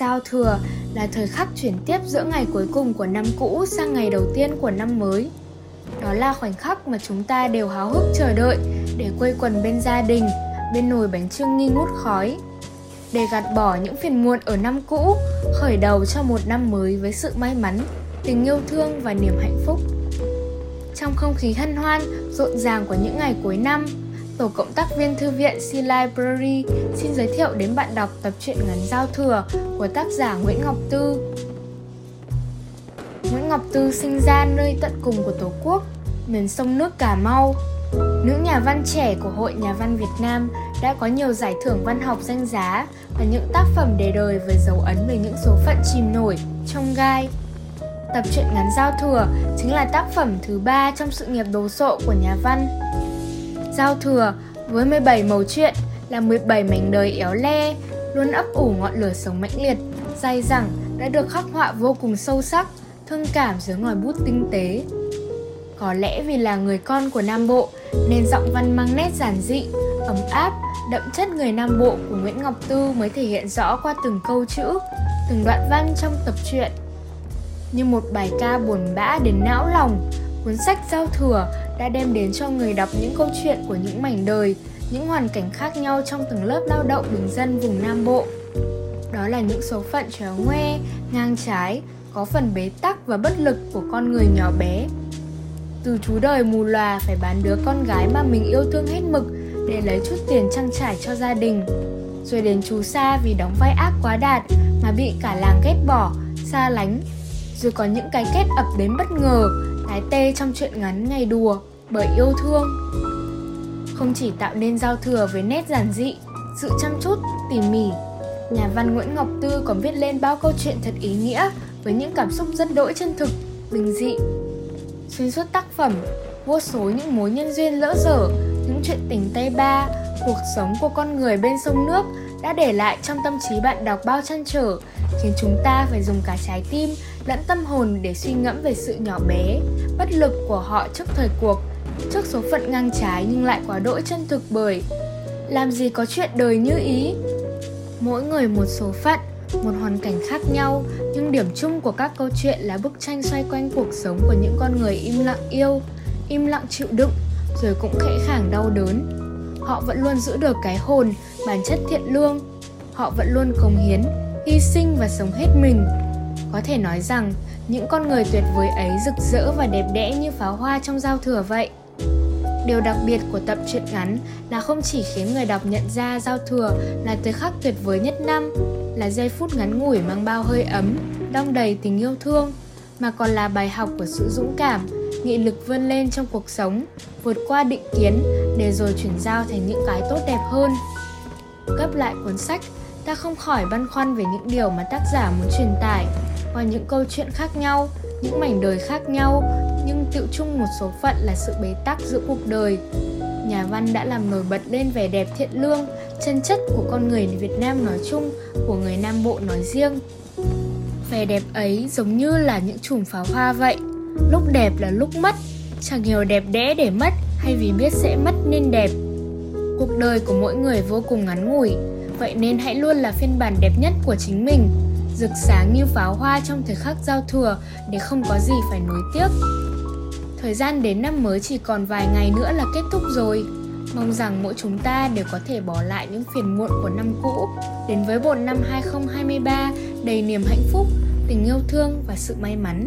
Giao thừa là thời khắc chuyển tiếp giữa ngày cuối cùng của năm cũ sang ngày đầu tiên của năm mới. Đó là khoảnh khắc mà chúng ta đều háo hức chờ đợi để quây quần bên gia đình, bên nồi bánh trưng nghi ngút khói. Để gạt bỏ những phiền muộn ở năm cũ, khởi đầu cho một năm mới với sự may mắn, tình yêu thương và niềm hạnh phúc. Trong không khí hân hoan, rộn ràng của những ngày cuối năm, Tổ cộng tác viên thư viện Sea Library xin giới thiệu đến bạn đọc tập truyện ngắn Giao Thừa của tác giả Nguyễn Ngọc Tư. Nguyễn Ngọc Tư sinh ra nơi tận cùng của Tổ quốc, miền sông nước Cà Mau. Nữ nhà văn trẻ của Hội Nhà văn Việt Nam đã có nhiều giải thưởng văn học danh giá và những tác phẩm đề đời với dấu ấn về những số phận chìm nổi, trong gai. Tập truyện ngắn Giao Thừa chính là tác phẩm thứ ba trong sự nghiệp đồ sộ của nhà văn. Giao thừa với 17 màu chuyện là 17 mảnh đời éo le, luôn ấp ủ ngọn lửa sống mãnh liệt, dai dẳng đã được khắc họa vô cùng sâu sắc, thương cảm dưới ngòi bút tinh tế. Có lẽ vì là người con của Nam Bộ nên giọng văn mang nét giản dị, ấm áp, đậm chất người Nam Bộ của Nguyễn Ngọc Tư mới thể hiện rõ qua từng câu chữ, từng đoạn văn trong tập truyện. Như một bài ca buồn bã đến não lòng, cuốn sách Giao Thừa đã đem đến cho người đọc những câu chuyện của những mảnh đời, những hoàn cảnh khác nhau trong từng lớp lao động bình dân vùng Nam Bộ. Đó là những số phận tréo ngoe, ngang trái, có phần bế tắc và bất lực của con người nhỏ bé. Từ chú đời mù lòa phải bán đứa con gái mà mình yêu thương hết mực để lấy chút tiền trang trải cho gia đình. Rồi đến chú Sa vì đóng vai ác quá đạt mà bị cả làng ghét bỏ, xa lánh. Rồi có những cái kết ập đến bất ngờ, cái tê trong chuyện ngắn ngày đùa bởi yêu thương. Không chỉ tạo nên giao thừa với nét giản dị, sự chăm chút, tỉ mỉ, nhà văn nguyễn ngọc tư còn viết lên bao câu chuyện thật ý nghĩa với những cảm xúc rất đỗi chân thực, bình dị. Xuyên suốt tác phẩm, vô số những mối nhân duyên lỡ dở, những chuyện tình tây ba, cuộc sống của con người bên sông nước đã để lại trong tâm trí bạn đọc bao trăn trở, khiến chúng ta phải dùng cả trái tim lẫn tâm hồn để suy ngẫm về sự nhỏ bé, bất lực của họ trước thời cuộc trước số phận ngang trái nhưng lại quá đỗi chân thực bởi làm gì có chuyện đời như ý. Mỗi người một số phận, một hoàn cảnh khác nhau, nhưng điểm chung của các câu chuyện là bức tranh xoay quanh cuộc sống của những con người im lặng yêu, im lặng chịu đựng, rồi cũng khẽ khàng đau đớn. Họ vẫn luôn giữ được cái hồn, bản chất thiện lương. Họ vẫn luôn cống hiến, hy sinh và sống hết mình. Có thể nói rằng, những con người tuyệt vời ấy rực rỡ và đẹp đẽ như pháo hoa trong giao thừa vậy. Điều đặc biệt của tập truyện ngắn là không chỉ khiến người đọc nhận ra giao thừa là thời khắc tuyệt vời nhất năm, là giây phút ngắn ngủi mang bao hơi ấm, đong đầy tình yêu thương, mà còn là bài học của sự dũng cảm, nghị lực vươn lên trong cuộc sống, vượt qua định kiến để rồi chuyển giao thành những cái tốt đẹp hơn. Gấp lại cuốn sách, ta không khỏi băn khoăn về những điều mà tác giả muốn truyền tải qua những câu chuyện khác nhau, những mảnh đời khác nhau nhưng tự chung một số phận là sự bế tắc giữa cuộc đời. Nhà văn đã làm nổi bật lên vẻ đẹp thiện lương, chân chất của con người việt nam nói chung, của người nam bộ nói riêng. Vẻ đẹp ấy giống như là những chùm pháo hoa vậy. Lúc đẹp là lúc mất, chẳng hiểu đẹp đẽ để mất hay vì biết sẽ mất nên đẹp. Cuộc đời của mỗi người vô cùng ngắn ngủi, vậy nên hãy luôn là phiên bản đẹp nhất của chính mình. Rực sáng như pháo hoa trong thời khắc giao thừa, để không có gì phải nối tiếc. Thời gian đến năm mới chỉ còn vài ngày nữa là kết thúc rồi. Mong rằng mỗi chúng ta đều có thể bỏ lại những phiền muộn của năm cũ, đến với một năm 2023 đầy niềm hạnh phúc, tình yêu thương và sự may mắn.